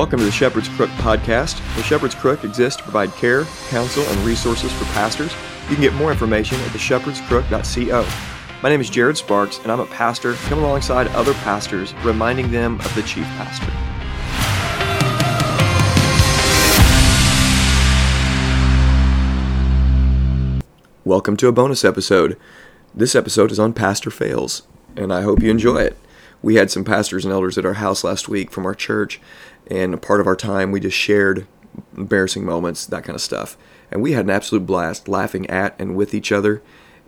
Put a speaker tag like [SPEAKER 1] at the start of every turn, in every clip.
[SPEAKER 1] Welcome to the Shepherd's Crook podcast. The Shepherd's Crook exists to provide care, counsel, and resources for pastors. You can get more information at theshepherdscrook.co. My name is Jared Sparks, and I'm a pastor coming alongside other pastors, reminding them of the chief pastor. Welcome to a bonus episode. This episode is on Pastor Fails, and I hope you enjoy it. We had some pastors and elders at our house last week from our church, and a part of our time we just shared embarrassing moments, that kind of stuff. And we had an absolute blast laughing at and with each other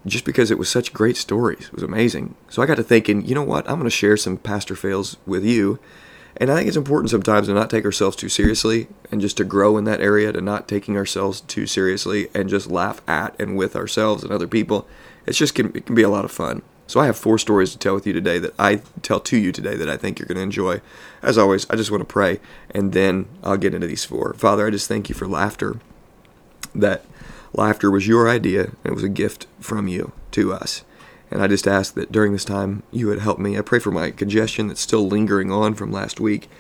[SPEAKER 1] just because it was such great stories. It was amazing. So I got to thinking, you know what? I'm going to share some pastor fails with you and I think it's important sometimes to not take ourselves too seriously and just to grow in that area, to not taking ourselves too seriously and just laugh at and with ourselves and other people. It's just can, it can be a lot of fun. So I have four stories to tell with you today that I tell to you today that I think you're going to enjoy. As always, I just want to pray and then I'll get into these four. Father, I just thank you for laughter. That laughter was your idea and it was a gift from you to us. And I just ask that during this time you would help me. I pray for my congestion that's still lingering on from last week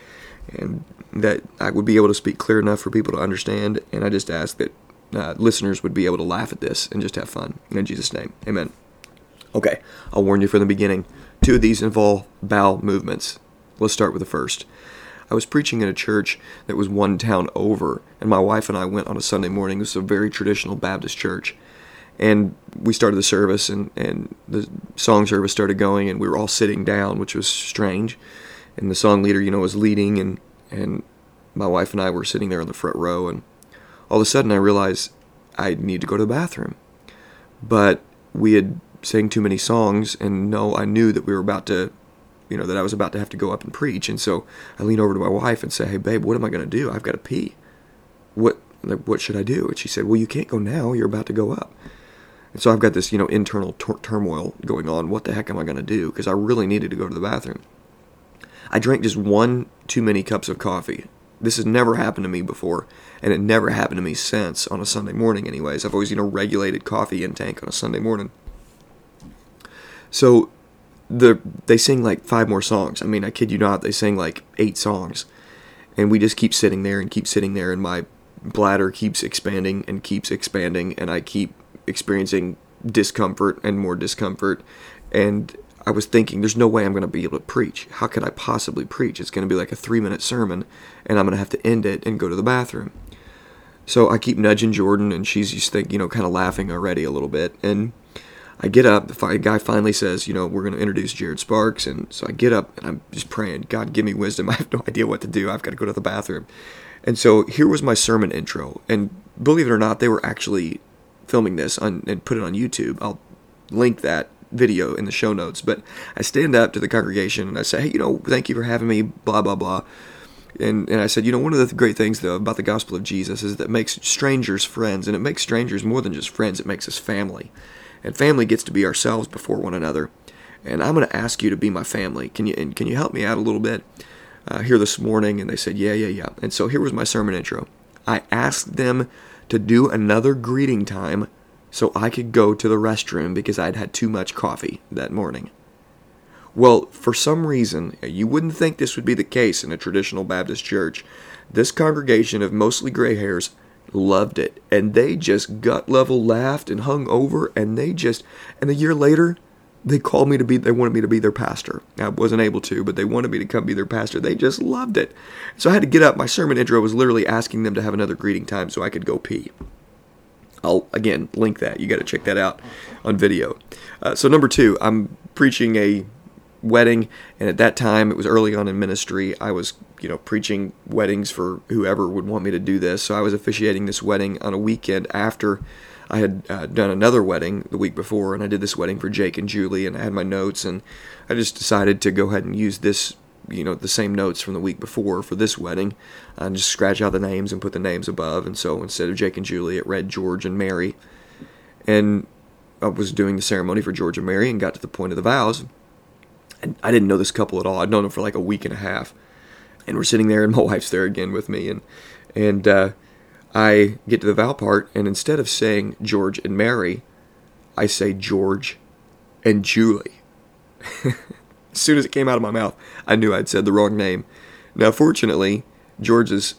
[SPEAKER 1] and that I would be able to speak clear enough for people to understand. And I just ask that uh, listeners would be able to laugh at this and just have fun. In Jesus' name, amen. Okay, I'll warn you from the beginning. Two of these involve bowel movements. Let's start with the first. I was preaching in a church that was one town over, and my wife and I went on a Sunday morning. This is a very traditional Baptist church and we started the service and, and the song service started going and we were all sitting down which was strange and the song leader you know was leading and and my wife and i were sitting there in the front row and all of a sudden i realized i need to go to the bathroom but we had sang too many songs and no i knew that we were about to you know that i was about to have to go up and preach and so i lean over to my wife and say hey babe what am i going to do i've got to pee what like, what should i do and she said well you can't go now you're about to go up and so I've got this, you know, internal turmoil going on. What the heck am I going to do? Because I really needed to go to the bathroom. I drank just one too many cups of coffee. This has never happened to me before, and it never happened to me since on a Sunday morning, anyways. I've always, you know, regulated coffee intake on a Sunday morning. So the they sing like five more songs. I mean, I kid you not, they sing like eight songs. And we just keep sitting there and keep sitting there, and my bladder keeps expanding and keeps expanding, and I keep experiencing discomfort and more discomfort. And I was thinking, there's no way I'm going to be able to preach. How could I possibly preach? It's going to be like a three minute sermon, and I'm going to have to end it and go to the bathroom. So I keep nudging Jordan, and she's just think, you know, kind of laughing already a little bit. And I get up. The guy finally says, you know, we're going to introduce Jared Sparks. And so I get up and I'm just praying, God, give me wisdom. I have no idea what to do. I've got to go to the bathroom. And so here was my sermon intro. And believe it or not, they were actually filming this on, and put it on YouTube. I'll link that video in the show notes. But I stand up to the congregation and I say, hey, you know, thank you for having me, blah, blah, blah. And, and I said, you know, one of the great things, though, about the gospel of Jesus is that it makes strangers friends, and it makes strangers more than just friends, it makes us family. And family gets to be ourselves before one another. And I'm going to ask you to be my family. Can you, and can you help me out a little bit uh, here this morning? And they said, yeah, yeah, yeah. And so here was my sermon intro. I asked them to do another greeting time so I could go to the restroom because I'd had too much coffee that morning. Well, for some reason, you wouldn't think this would be the case in a traditional Baptist church. This congregation of mostly gray hairs loved it, and they just gut level laughed and hung over, and they just, and a year later, they called me to be they wanted me to be their pastor. I wasn't able to but they wanted me to come be their pastor. They just loved it. So i had to get up. My sermon intro was literally asking them to have another greeting time so i could go pee. I'll again link that. You got to check that out on video. Uh, so number two i'm preaching a wedding and at that time it was early on in ministry i was you know preaching weddings for whoever would want me to do this so i was officiating this wedding on a weekend after I had uh, done another wedding the week before, and I did this wedding for Jake and Julie, and I had my notes, and I just decided to go ahead and use this, you know, the same notes from the week before for this wedding, and just scratch out the names and put the names above. And so instead of Jake and Julie, it read George and Mary, and I was doing the ceremony for George and Mary, and got to the point of the vows, I didn't know this couple at all. I'd known them for like a week and a half, and we're sitting there, and my wife's there again with me, and and uh, I get to the vow part, and instead of saying George and Mary, I say George and Julie. as soon as it came out of my mouth, I knew I'd said the wrong name. Now, fortunately, George's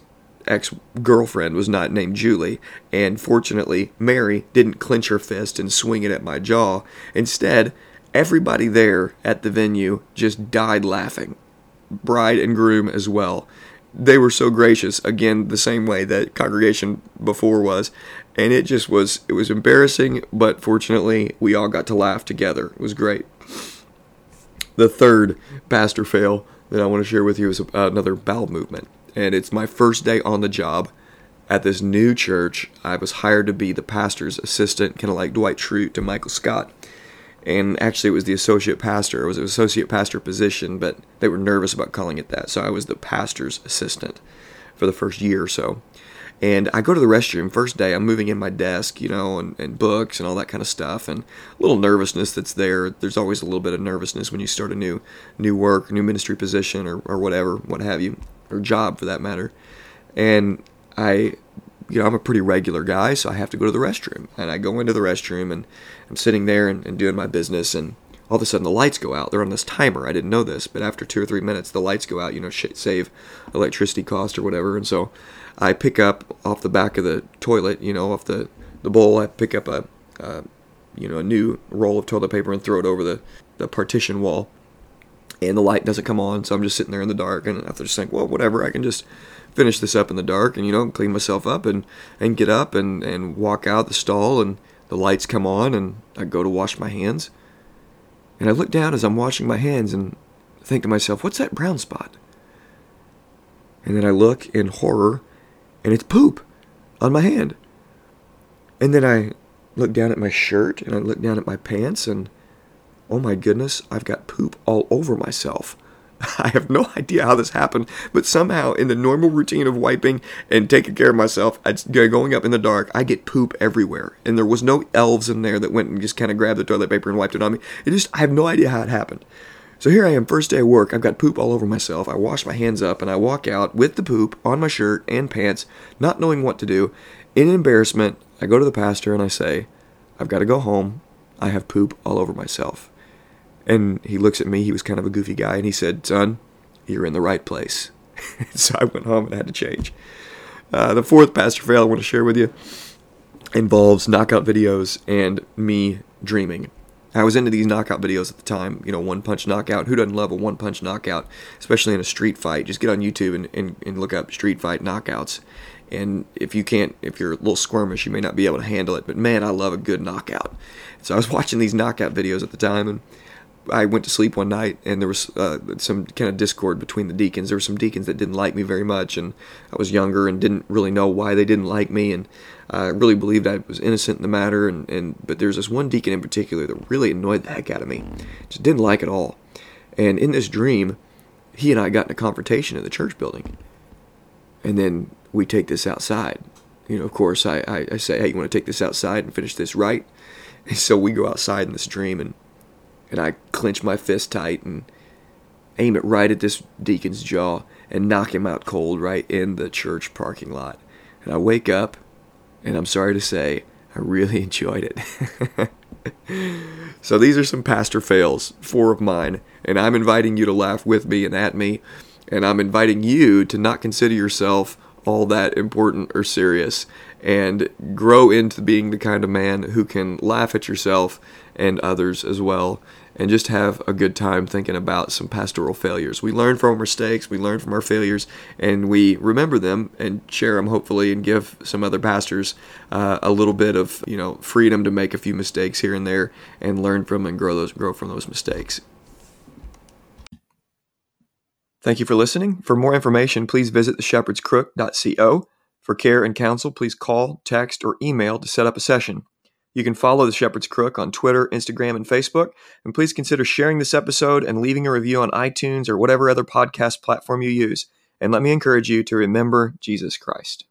[SPEAKER 1] ex girlfriend was not named Julie, and fortunately, Mary didn't clench her fist and swing it at my jaw. Instead, everybody there at the venue just died laughing, bride and groom as well. They were so gracious, again, the same way that congregation before was, and it just was it was embarrassing, but fortunately, we all got to laugh together. It was great. The third pastor fail that I want to share with you is another bowel movement and it's my first day on the job at this new church. I was hired to be the pastor's assistant, kind of like Dwight Schrute to Michael Scott. And actually, it was the associate pastor. It was an associate pastor position, but they were nervous about calling it that. So I was the pastor's assistant for the first year or so. And I go to the restroom first day. I'm moving in my desk, you know, and, and books and all that kind of stuff, and a little nervousness that's there. There's always a little bit of nervousness when you start a new new work, new ministry position, or, or whatever, what have you or job for that matter. And I, you know, I'm a pretty regular guy, so I have to go to the restroom. And I go into the restroom and I'm sitting there and, and doing my business, and all of a sudden the lights go out. They're on this timer. I didn't know this, but after two or three minutes, the lights go out, you know, save electricity cost or whatever. And so I pick up off the back of the toilet, you know, off the, the bowl, I pick up a, uh, you know, a new roll of toilet paper and throw it over the, the partition wall and the light doesn't come on, so I'm just sitting there in the dark, and after just think, well, whatever, I can just finish this up in the dark, and you know, clean myself up, and and get up and and walk out the stall, and the lights come on, and I go to wash my hands, and I look down as I'm washing my hands, and think to myself, what's that brown spot? And then I look in horror, and it's poop on my hand, and then I look down at my shirt, and I look down at my pants, and oh my goodness, I've got poop all over myself. I have no idea how this happened, but somehow in the normal routine of wiping and taking care of myself, I, going up in the dark, I get poop everywhere. And there was no elves in there that went and just kind of grabbed the toilet paper and wiped it on me. It just, I have no idea how it happened. So here I am, first day of work. I've got poop all over myself. I wash my hands up and I walk out with the poop on my shirt and pants, not knowing what to do. In embarrassment, I go to the pastor and I say, I've got to go home. I have poop all over myself. And he looks at me. He was kind of a goofy guy, and he said, "Son, you're in the right place." so I went home and had to change. Uh, the fourth pastor fail I want to share with you involves knockout videos and me dreaming. I was into these knockout videos at the time, you know, one punch knockout. Who doesn't love a one punch knockout, especially in a street fight? Just get on YouTube and, and, and look up street fight knockouts. And if you can't, if you're a little squirmish, you may not be able to handle it. But man, I love a good knockout. So I was watching these knockout videos at the time, and I went to sleep one night and there was uh, some kind of discord between the deacons. There were some deacons that didn't like me very much, and I was younger and didn't really know why they didn't like me, and I really believed I was innocent in the matter. And, and but there's this one deacon in particular that really annoyed the heck out of me, just didn't like it all. And in this dream, he and I got in a confrontation in the church building, and then we take this outside. You know, of course, I, I, I say, hey, you want to take this outside and finish this right? And so we go outside in this dream and and I clench my fist tight and aim it right at this deacon's jaw and knock him out cold right in the church parking lot. And I wake up, and I'm sorry to say, I really enjoyed it. so these are some pastor fails, four of mine, and I'm inviting you to laugh with me and at me, and I'm inviting you to not consider yourself all that important or serious and grow into being the kind of man who can laugh at yourself and others as well and just have a good time thinking about some pastoral failures. We learn from our mistakes, we learn from our failures, and we remember them and share them hopefully, and give some other pastors uh, a little bit of you know freedom to make a few mistakes here and there, and learn from and grow those grow from those mistakes. Thank you for listening. For more information, please visit theshepherdscrook.co. For care and counsel, please call, text, or email to set up a session. You can follow The Shepherd's Crook on Twitter, Instagram, and Facebook. And please consider sharing this episode and leaving a review on iTunes or whatever other podcast platform you use. And let me encourage you to remember Jesus Christ.